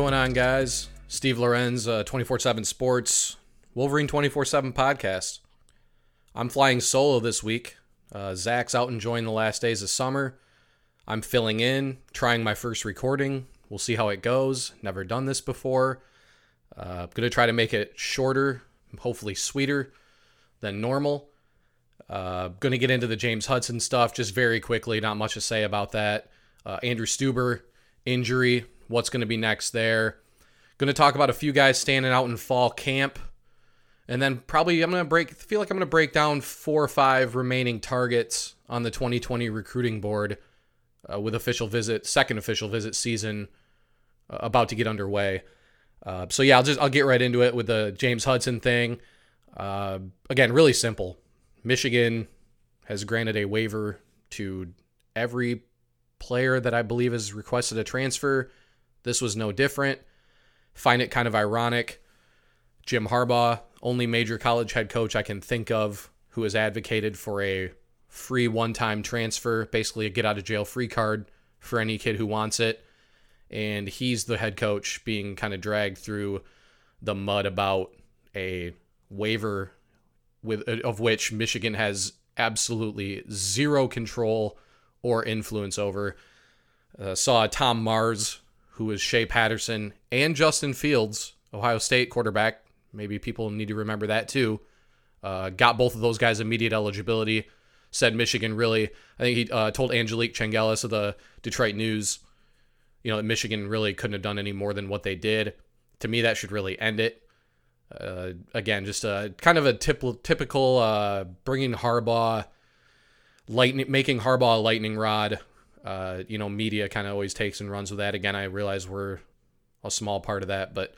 Going on, guys? Steve Lorenz, uh, 24 7 Sports, Wolverine 24 7 podcast. I'm flying solo this week. Uh, Zach's out enjoying the last days of summer. I'm filling in, trying my first recording. We'll see how it goes. Never done this before. Uh, going to try to make it shorter, hopefully sweeter than normal. Uh, going to get into the James Hudson stuff just very quickly. Not much to say about that. Uh, Andrew Stueber injury. What's going to be next there? Going to talk about a few guys standing out in fall camp, and then probably I'm going to break. Feel like I'm going to break down four or five remaining targets on the 2020 recruiting board uh, with official visit, second official visit season uh, about to get underway. Uh, so yeah, I'll just I'll get right into it with the James Hudson thing. Uh, again, really simple. Michigan has granted a waiver to every player that I believe has requested a transfer. This was no different. Find it kind of ironic. Jim Harbaugh, only major college head coach I can think of who has advocated for a free one time transfer, basically a get out of jail free card for any kid who wants it. And he's the head coach being kind of dragged through the mud about a waiver with of which Michigan has absolutely zero control or influence over. Uh, saw Tom Mars, who was Shea Patterson and Justin Fields, Ohio State quarterback. Maybe people need to remember that too. Uh, got both of those guys immediate eligibility. Said Michigan really. I think he uh, told Angelique Chengelis of the Detroit News, you know, that Michigan really couldn't have done any more than what they did. To me, that should really end it. Uh, again, just a kind of a tip, typical uh, bringing Harbaugh, lightning, making Harbaugh a lightning rod. Uh, you know, media kind of always takes and runs with that. Again, I realize we're a small part of that, but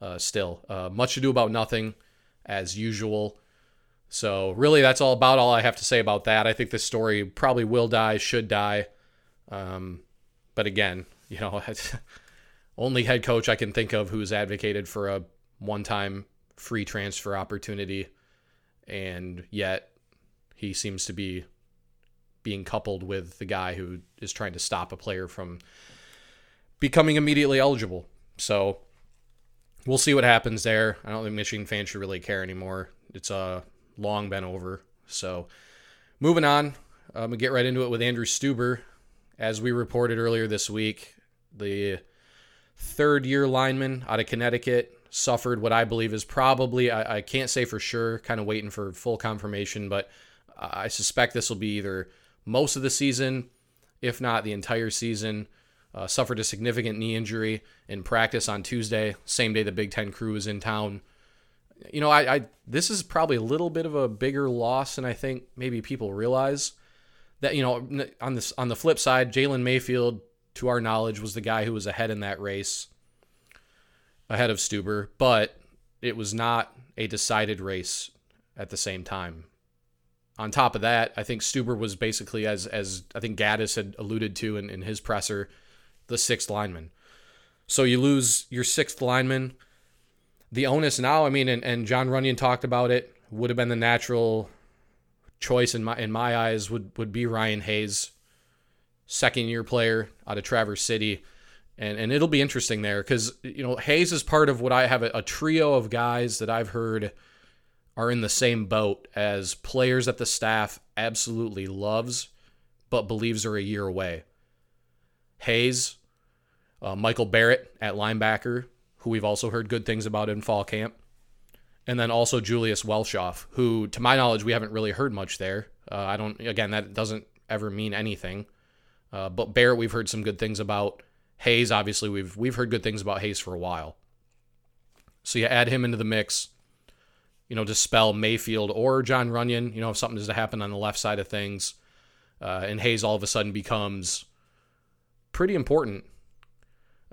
uh, still, uh, much ado about nothing, as usual. So really, that's all about all I have to say about that. I think this story probably will die, should die. Um, but again, you know, only head coach I can think of who's advocated for a one time free transfer opportunity, and yet he seems to be being coupled with the guy who is trying to stop a player from becoming immediately eligible. So we'll see what happens there. I don't think Michigan fans should really care anymore. It's uh, long been over. So moving on, I'm going to get right into it with Andrew Stueber. As we reported earlier this week, the third year lineman out of Connecticut suffered what I believe is probably, I, I can't say for sure, kind of waiting for full confirmation, but I suspect this will be either most of the season, if not the entire season. Uh, suffered a significant knee injury in practice on Tuesday, same day the Big Ten crew was in town. You know, I, I this is probably a little bit of a bigger loss than I think maybe people realize. That you know, on this on the flip side, Jalen Mayfield, to our knowledge, was the guy who was ahead in that race ahead of Stueber, but it was not a decided race at the same time. On top of that, I think Stueber was basically, as as I think Gattis had alluded to in, in his presser, the sixth lineman. So you lose your sixth lineman. The onus now, I mean, and, and Jon Runyan talked about it, would have been the natural choice in my in my eyes would would be Ryan Hayes, second year player out of Traverse City and and it'll be interesting there because you know Hayes is part of what I have a, a, trio of guys that I've heard are in the same boat as players that the staff absolutely loves, but believes are a year away. Hayes, uh, Michael Barrett at linebacker, who we've also heard good things about in fall camp, and then also Julius Welschof, who to my knowledge we haven't really heard much there. Uh, I don't again that doesn't ever mean anything, uh, but Barrett we've heard some good things about. Hayes, obviously, we've we've heard good things about Hayes for a while. So you add him into the mix, you know, dispel Mayfield or Jon Runyan, you know, if something is to happen on the left side of things, uh, and Hayes all of a sudden becomes pretty important.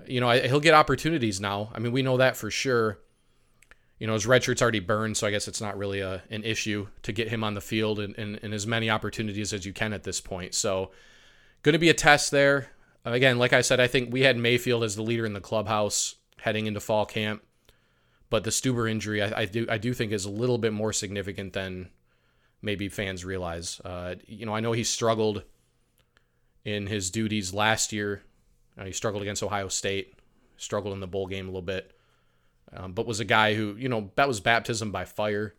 You know, he'll get opportunities now. I mean, we know that for sure. You know, his red shirt's already burned, so I guess it's not really a, an issue to get him on the field and, and, and as many opportunities as you can at this point. So, going to be a test there. Again, like I said, I think we had Mayfield as the leader in the clubhouse heading into fall camp, but the Stueber injury, I, I do I do think is a little bit more significant than maybe fans realize. Uh, you know, I know he struggled in his duties last year. Uh, he struggled against Ohio State. struggled in the bowl game a little bit, um, but was a guy who, you know, that was baptism by fire.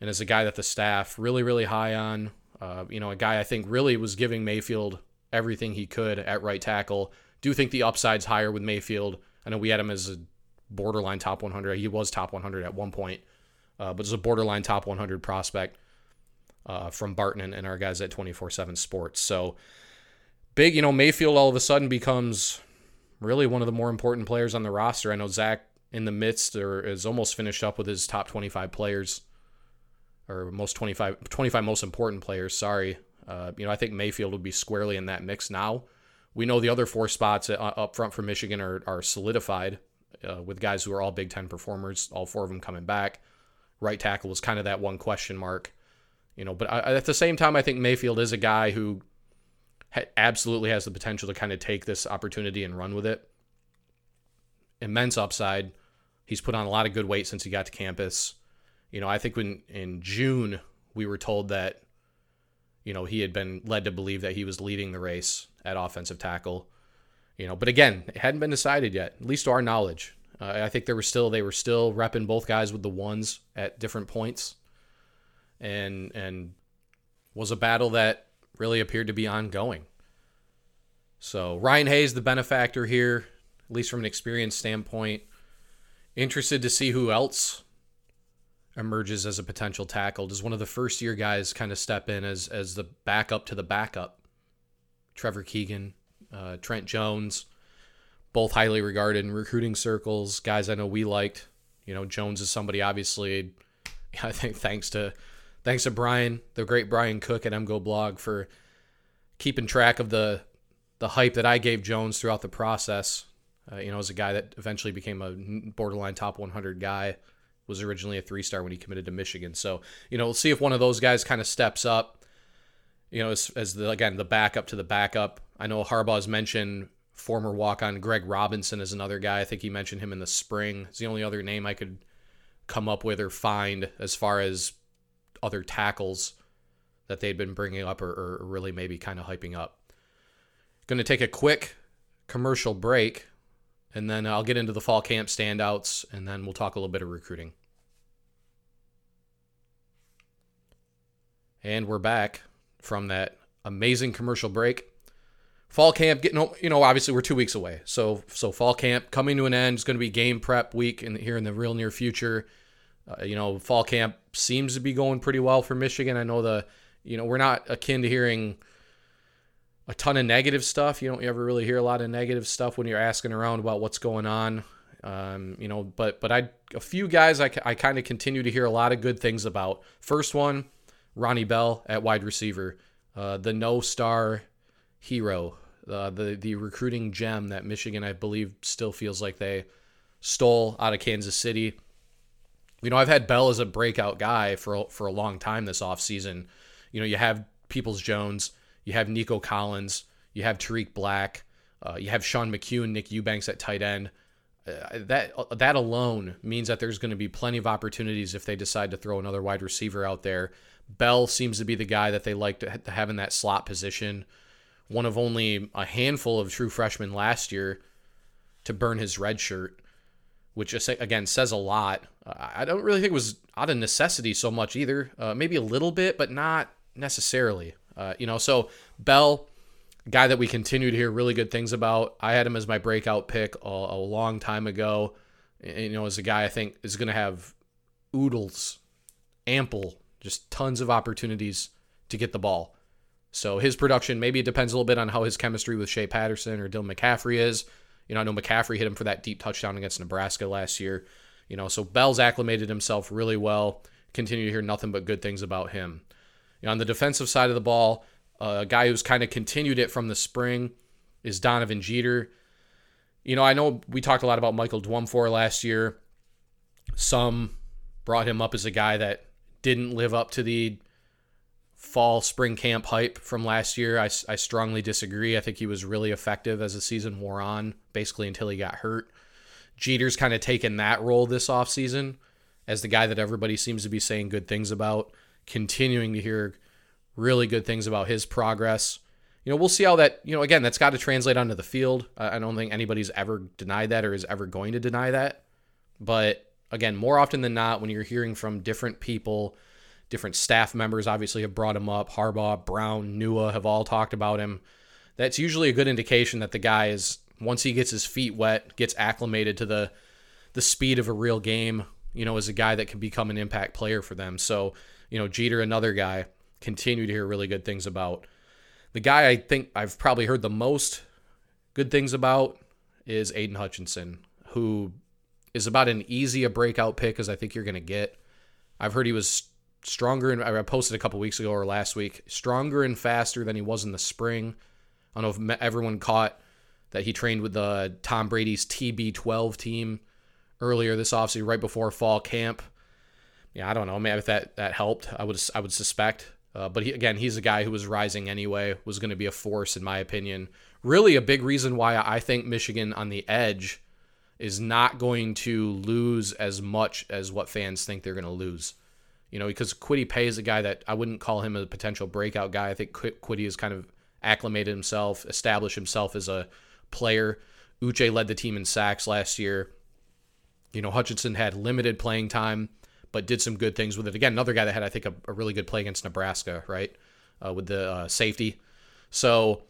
And as a guy that the staff really, really high on, uh, you know, a guy I think really was giving Mayfield everything he could at right tackle. Do think the upside's higher with Mayfield. I know we had him as a borderline top 100. He was top 100 at one point, uh, but as a borderline top 100 prospect uh, from Barton and, and our guys at 24 7 Sports. So big, you know, Mayfield all of a sudden becomes really one of the more important players on the roster. I know Zach in the midst or is almost finished up with his top 25 players or most 25, 25 most important players. Sorry. Uh, you know, I think Mayfield would be squarely in that mix now. We know the other four spots uh, up front for Michigan are, are solidified uh, with guys who are all Big Ten performers, all four of them coming back. Right tackle was kind of that one question mark, you know. But I, at the same time, I think Mayfield is a guy who ha- absolutely has the potential to kind of take this opportunity and run with it. Immense upside. He's put on a lot of good weight since he got to campus. You know, I think when in June we were told that, you know, he had been led to believe that he was leading the race at offensive tackle. You know, but again, it hadn't been decided yet, at least to our knowledge. Uh, I think there were still they were still repping both guys with the ones at different points, and and was a battle that really appeared to be ongoing. So Ryan Hayes, the benefactor here, at least from an experience standpoint. Interested to see who else emerges as a potential tackle. Does one of the first year guys kind of step in as as the backup to the backup? Trevor Keegan, uh, Trent Jones, both highly regarded in recruiting circles. Guys I know we liked. You know, Jones is somebody obviously. I think thanks to thanks to Brian, the great Brian Cook at MGoBlog for keeping track of the the hype that I gave Jones throughout the process. Uh, you know, as a guy that eventually became a borderline top 100 guy was originally a three star when he committed to Michigan. So, you know, we'll see if one of those guys kind of steps up, you know, as, as the, again, the backup to the backup. I know Harbaugh's mentioned former walk on Greg Robinson is another guy. I think he mentioned him in the spring. It's the only other name I could come up with or find as far as other tackles that they'd been bringing up or, or really maybe kind of hyping up. Going to take a quick commercial break and then I'll get into the fall camp standouts and then we'll talk a little bit of recruiting. And we're back from that amazing commercial break. Fall camp getting you know obviously we're 2 weeks away. So so fall camp coming to an end. It's going to be game prep week in here in the real near future. Uh, you know, fall camp seems to be going pretty well for Michigan. I know the you know, we're not akin to hearing a ton of negative stuff. You don't ever really hear a lot of negative stuff when you're asking around about what's going on. Um, you know, but but I a few guys I, I kind of continue to hear a lot of good things about. First one, Ronnie Bell at wide receiver, uh, the no star hero, uh, the the recruiting gem that Michigan I believe still feels like they stole out of Kansas City. You know, I've had Bell as a breakout guy for for a long time this offseason. You know, you have Peoples Jones, you have Nico Collins, you have Tarik Black, uh, you have Sean McHugh, and Nick Eubanks at tight end. Uh, that that alone means that there's going to be plenty of opportunities if they decide to throw another wide receiver out there. Bell seems to be the guy that they like to have in that slot position. One of only a handful of true freshmen last year to burn his red shirt, which again says a lot. I don't really think it was out of necessity so much either. Uh, maybe a little bit, but not necessarily. Uh, you know, so Bell, guy that we continue to hear really good things about. I had him as my breakout pick a, a long time ago. You know, as a guy I think is going to have oodles, ample just tons of opportunities to get the ball. So his production, maybe it depends a little bit on how his chemistry with Shea Patterson or Dylan McCaffrey is. You know, I know McCaffrey hit him for that deep touchdown against Nebraska last year. You know, so Bell's acclimated himself really well. Continue to hear nothing but good things about him. You know, on the defensive side of the ball, uh, a guy who's kind of continued it from the spring is Donovan Jeter. You know, I know we talked a lot about Michael Dwumfour last year. Some brought him up as a guy that didn't live up to the fall spring camp hype from last year. I, I strongly disagree. I think he was really effective as the season wore on, basically until he got hurt. Jeter's kind of taken that role this offseason as the guy that everybody seems to be saying good things about, continuing to hear really good things about his progress. you know, we'll see how that, you know, again, that's got to translate onto the field. I don't think anybody's ever denied that or is ever going to deny that. But again, more often than not, when you're hearing from different people, different staff members obviously have brought him up. Harbaugh, Brown, Nua have all talked about him. That's usually a good indication that the guy is once he gets his feet wet, gets acclimated to the the speed of a real game, you know, is a guy that can become an impact player for them. So, you know, Jeter, another guy, continue to hear really good things about. The guy I think I've probably heard the most good things about is Aidan Hutchinson, who is about an easy a breakout pick as I think you're going to get. I've heard he was stronger and I posted a couple weeks ago or last week, stronger and faster than he was in the spring. I don't know if everyone caught that he trained with the Tom Brady's TB12 team earlier this offseason, right before fall camp. Yeah, I don't know. Maybe if that that helped, I would I would suspect. Uh, but he, again, he's a guy who was rising anyway. Was going to be a force in my opinion. Really, a big reason why I think Michigan on the edge is not going to lose as much as what fans think they're going to lose. You know, because Kwity Paye is a guy that I wouldn't call him a potential breakout guy. I think Kwity has kind of acclimated himself, established himself as a player. Uche led the team in sacks last year. You know, Hutchinson had limited playing time, but did some good things with it. Again, another guy that had, I think, a, a really good play against Nebraska, right, uh, with the uh, safety. So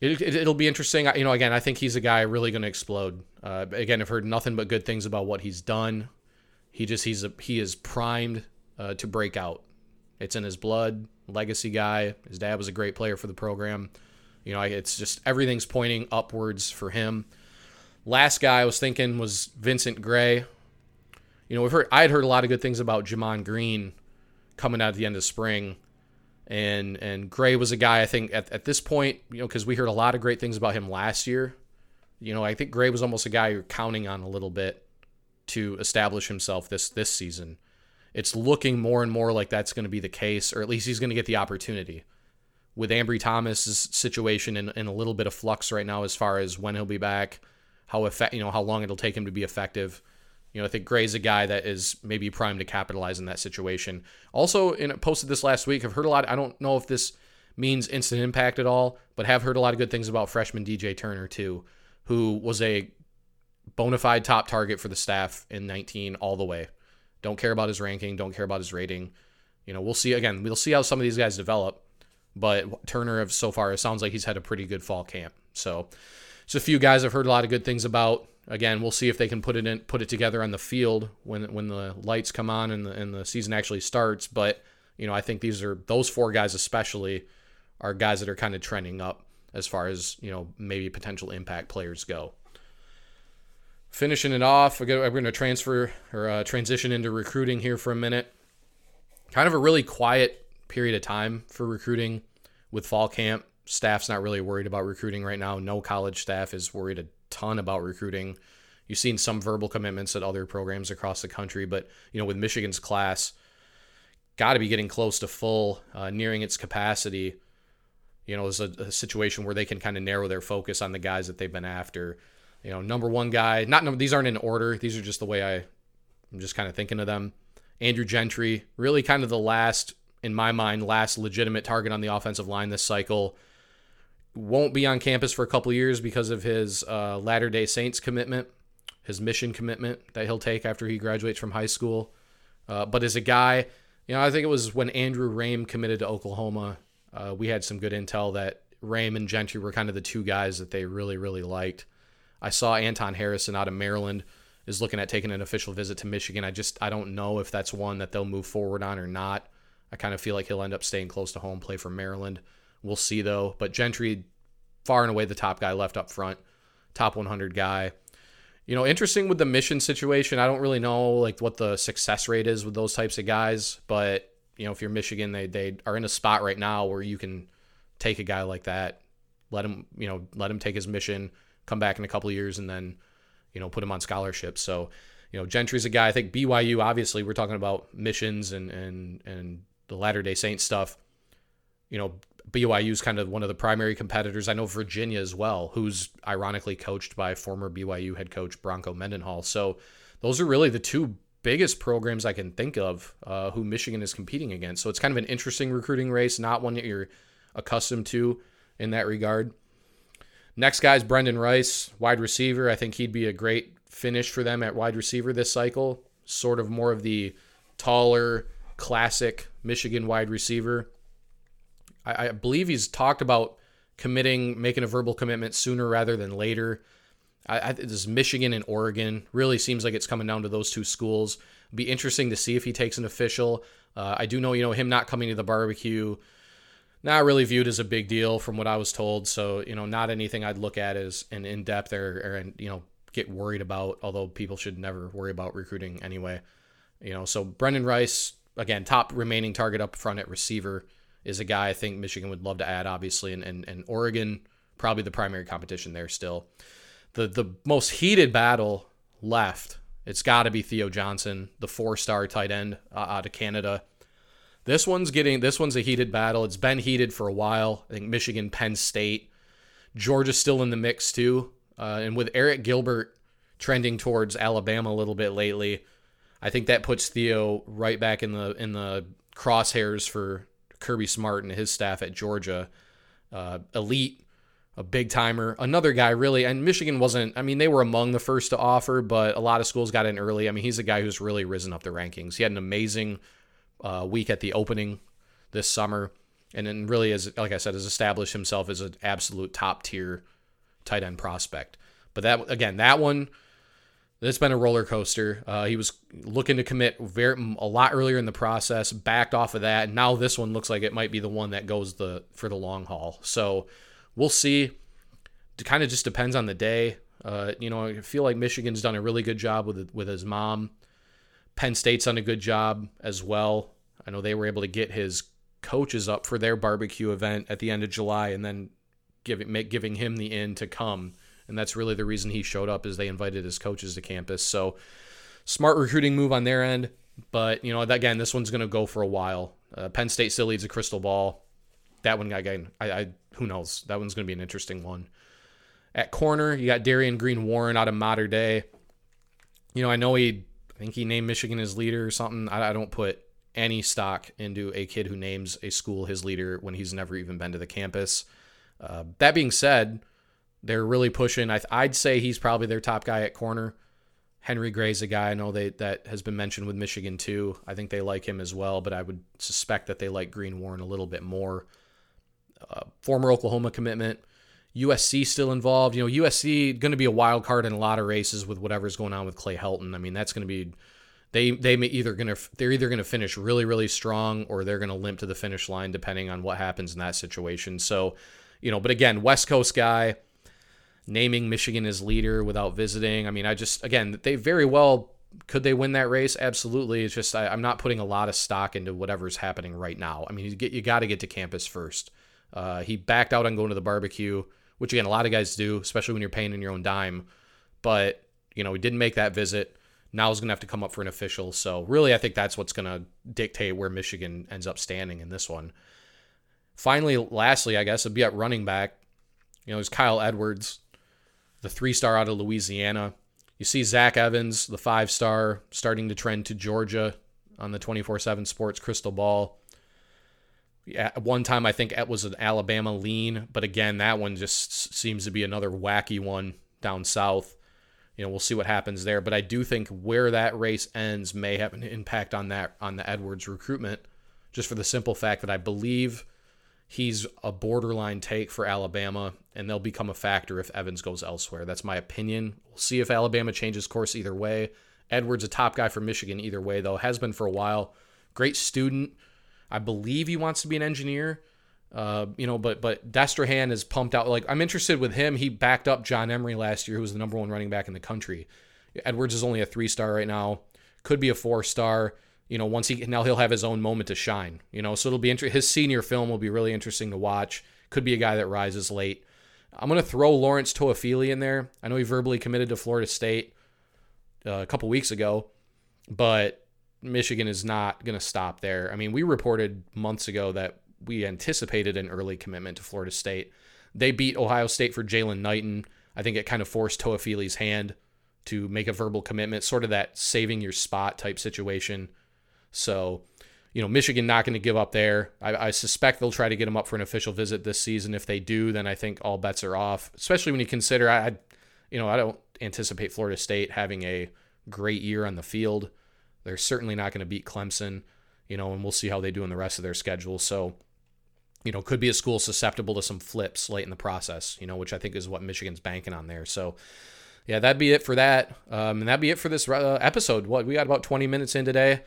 it, will be interesting. You know, again, I think he's a guy really going to explode. Uh, again, I've heard nothing but good things about what he's done. He just he's a, he is primed uh, to break out. It's in his blood. Legacy guy. His dad was a great player for the program. You know, it's just everything's pointing upwards for him. Last guy I was thinking was Vincent Gray. You know, we've heard I had heard a lot of good things about Gemon Green coming out at the end of spring. And and Gray was a guy I think at, at this point, you know, because we heard a lot of great things about him last year. You know, I think Gray was almost a guy you're counting on a little bit to establish himself this this season. It's looking more and more like that's going to be the case, or at least he's going to get the opportunity with Ambry Thomas's situation in, in a little bit of flux right now as far as when he'll be back, how effect, you know, how long it'll take him to be effective. You know, I think Gray's a guy that is maybe primed to capitalize in that situation. Also, posted this last week, I've heard a lot. I don't know if this means instant impact at all, but have heard a lot of good things about freshman DJ Turner too, who was a bona fide top target for the staff in 19 all the way. Don't care about his ranking, don't care about his rating. You know, we'll see again. We'll see how some of these guys develop. But Turner, of so far, it sounds like he's had a pretty good fall camp. So, it's a few guys I've heard a lot of good things about. Again, we'll see if they can put it in, put it together on the field when when the lights come on and the and the season actually starts. But you know, I think these are those four guys especially are guys that are kind of trending up as far as you know maybe potential impact players go. Finishing it off, we're going to transfer or uh, transition into recruiting here for a minute. Kind of a really quiet period of time for recruiting with fall camp. Staff's not really worried about recruiting right now. No college staff is worried a ton about recruiting. You've seen some verbal commitments at other programs across the country, but you know, with Michigan's class, got to be getting close to full, uh, nearing its capacity. You know, it's a, a situation where they can kind of narrow their focus on the guys that they've been after. You know, number one guy. Not number, these aren't in order. These are just the way I, I'm just kind of thinking of them. Andrew Gentry, really kind of the last in my mind, last legitimate target on the offensive line this cycle. Won't be on campus for a couple years because of his uh, Latter day Saints commitment, his mission commitment that he'll take after he graduates from high school. Uh, but as a guy, you know, I think it was when Andrew Raym committed to Oklahoma, uh, we had some good intel that Raym and Gentry were kind of the two guys that they really, really liked. I saw Anton Harrison out of Maryland is looking at taking an official visit to Michigan. I just I don't know if that's one that they'll move forward on or not. I kind of feel like he'll end up staying close to home, play for Maryland. We'll see though. But Gentry, far and away the top guy left up front, top 100 guy. You know, interesting with the mission situation. I don't really know like what the success rate is with those types of guys, but you know, if you're Michigan, they they are in a spot right now where you can take a guy like that, let him, you know, let him take his mission, come back in a couple years, and then, you know, put him on scholarship. So, you know, Gentry's a guy. I think BYU. Obviously, we're talking about missions and and and the Latter day Saint stuff, you know, BYU is kind of one of the primary competitors. I know Virginia as well, who's ironically coached by former BYU head coach Bronco Mendenhall. So those are really the two biggest programs I can think of uh, who Michigan is competing against. So it's kind of an interesting recruiting race, not one that you're accustomed to in that regard. Next guy is Brendan Rice, wide receiver. I think he'd be a great finish for them at wide receiver this cycle. Sort of more of the taller, classic Michigan wide receiver. I, I believe he's talked about committing, making a verbal commitment sooner rather than later. I, I, this Michigan and Oregon really seems like it's coming down to those two schools. Be interesting to see if he takes an official. Uh, I do know, you know, him not coming to the barbecue, not really viewed as a big deal from what I was told. So, you know, not anything I'd look at as an in depth or, or, you know, get worried about, although people should never worry about recruiting anyway. You know, so Brendan Rice, again, top remaining target up front at receiver, is a guy I think Michigan would love to add, obviously, and, and, and Oregon, probably the primary competition there still. The, the most heated battle left it's got to be Theo Johnson, the four-star tight end uh, out of Canada. This one's getting this one's a heated battle. It's been heated for a while. I think Michigan, Penn State, Georgia's still in the mix too. Uh, and with Arik Gilbert trending towards Alabama a little bit lately, I think that puts Theo right back in the in the crosshairs for Kirby Smart and his staff at Georgia. Uh, elite a big timer. Another guy, really, and Michigan wasn't, I mean, they were among the first to offer, but a lot of schools got in early. I mean, he's a guy who's really risen up the rankings. He had an amazing uh, week at the opening this summer, and then really, as like I said, has established himself as an absolute top tier tight end prospect. But that, again, that one, it's been a roller coaster. Uh, he was looking to commit very a lot earlier in the process, backed off of that, and now this one looks like it might be the one that goes the for the long haul. So we'll see. It kind of just depends on the day. Uh, you know, I feel like Michigan's done a really good job with with his mom. Penn State's done a good job as well. I know they were able to get his coaches up for their barbecue event at the end of July, and then giving giving him the in to come. And that's really the reason he showed up is they invited his coaches to campus. So smart recruiting move on their end. But you know, again, this one's going to go for a while. Uh, Penn State still leads a crystal ball. That one again, I, I who knows? That one's going to be an interesting one. At corner, you got Darion Green Warren out of Mater Dei. You know, I know he, I think he named Michigan his leader or something. I, I don't put any stock into a kid who names a school his leader when he's never even been to the campus. Uh, that being said, they're really pushing. I, would say he's probably their top guy at corner. Henry Gray's a guy I know they, that has been mentioned with Michigan too. I think they like him as well, but I would suspect that they like Green Warren a little bit more uh, former Oklahoma commitment. USC still involved. You know, USC going to be a wild card in a lot of races with whatever's going on with Clay Helton. I mean, that's going to be they they may either going to they're either going to finish really really strong or they're going to limp to the finish line depending on what happens in that situation. So, you know, but again, West Coast guy naming Michigan as leader without visiting. I mean, I just again, they very well could they win that race? Absolutely. It's just I, am not putting a lot of stock into whatever's happening right now. I mean, you get you got to get to campus first. Uh, he backed out on going to the barbecue, which again a lot of guys do, especially when you're paying in your own dime. But you know he didn't make that visit. Now he's to have to come up for an official. So really, I think that's what's to dictate where Michigan ends up standing in this one. Finally, lastly, I guess it'd be at running back. You know, there's Kyle Edwards, the three star out of Louisiana. You see Zach Evans, the five star, starting to trend to Georgia on the 24 7 Sports Crystal Ball. At one time, I think it was an Alabama lean, but again, that one just seems to be another wacky one down south. You know, we'll see what happens there. But I do think where that race ends may have an impact on that on the Edwards recruitment, just for the simple fact that I believe he's a borderline take for Alabama, and they'll become a factor if Evans goes elsewhere. That's my opinion. We'll see if Alabama changes course either way. Edwards, a top guy for Michigan either way, though, has been for a while. Great student I believe he wants to be an engineer. Uh, you know, but but Destrehan is pumped out. Like I'm interested with him. He backed up John Emery last year, who was the number one running back in the country. Edwards is only a three star right now. Could be a four star. You know, once he now he'll have his own moment to shine. You know, so it'll be interesting. His senior film will be really interesting to watch. Could be a guy that rises late. I'm gonna throw Lawrence Toafili in there. I know he verbally committed to Florida State uh, a couple weeks ago, but Michigan is not going to stop there. I mean, we reported months ago that we anticipated an early commitment to Florida State. They beat Ohio State for Jalen Knighton. I think it kind of forced Toafili's hand to make a verbal commitment, sort of that saving your spot type situation. So, you know, Michigan not going to give up there. I, I, suspect they'll try to get him up for an official visit this season. If they do, then I think all bets are off. Especially when you consider, I, you know, I don't anticipate Florida State having a great year on the field. They're certainly not going to beat Clemson, you know, and we'll see how they do in the rest of their schedule. So, you know, could be a school susceptible to some flips late in the process, you know, which I think is what Michigan's banking on there. So, yeah, that'd be it for that. Um, and that'd be it for this uh, episode. What we got about 20 minutes in today.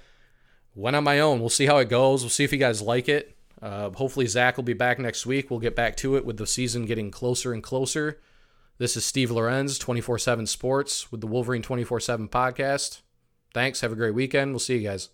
Went on my own. We'll see how it goes. We'll see if you guys like it. Uh, hopefully, Zach will be back next week. We'll get back to it with the season getting closer and closer. This is Steve Lorenz, 24 7 Sports, with the Wolverine 24 7 podcast. Thanks. Have a great weekend. We'll see you guys.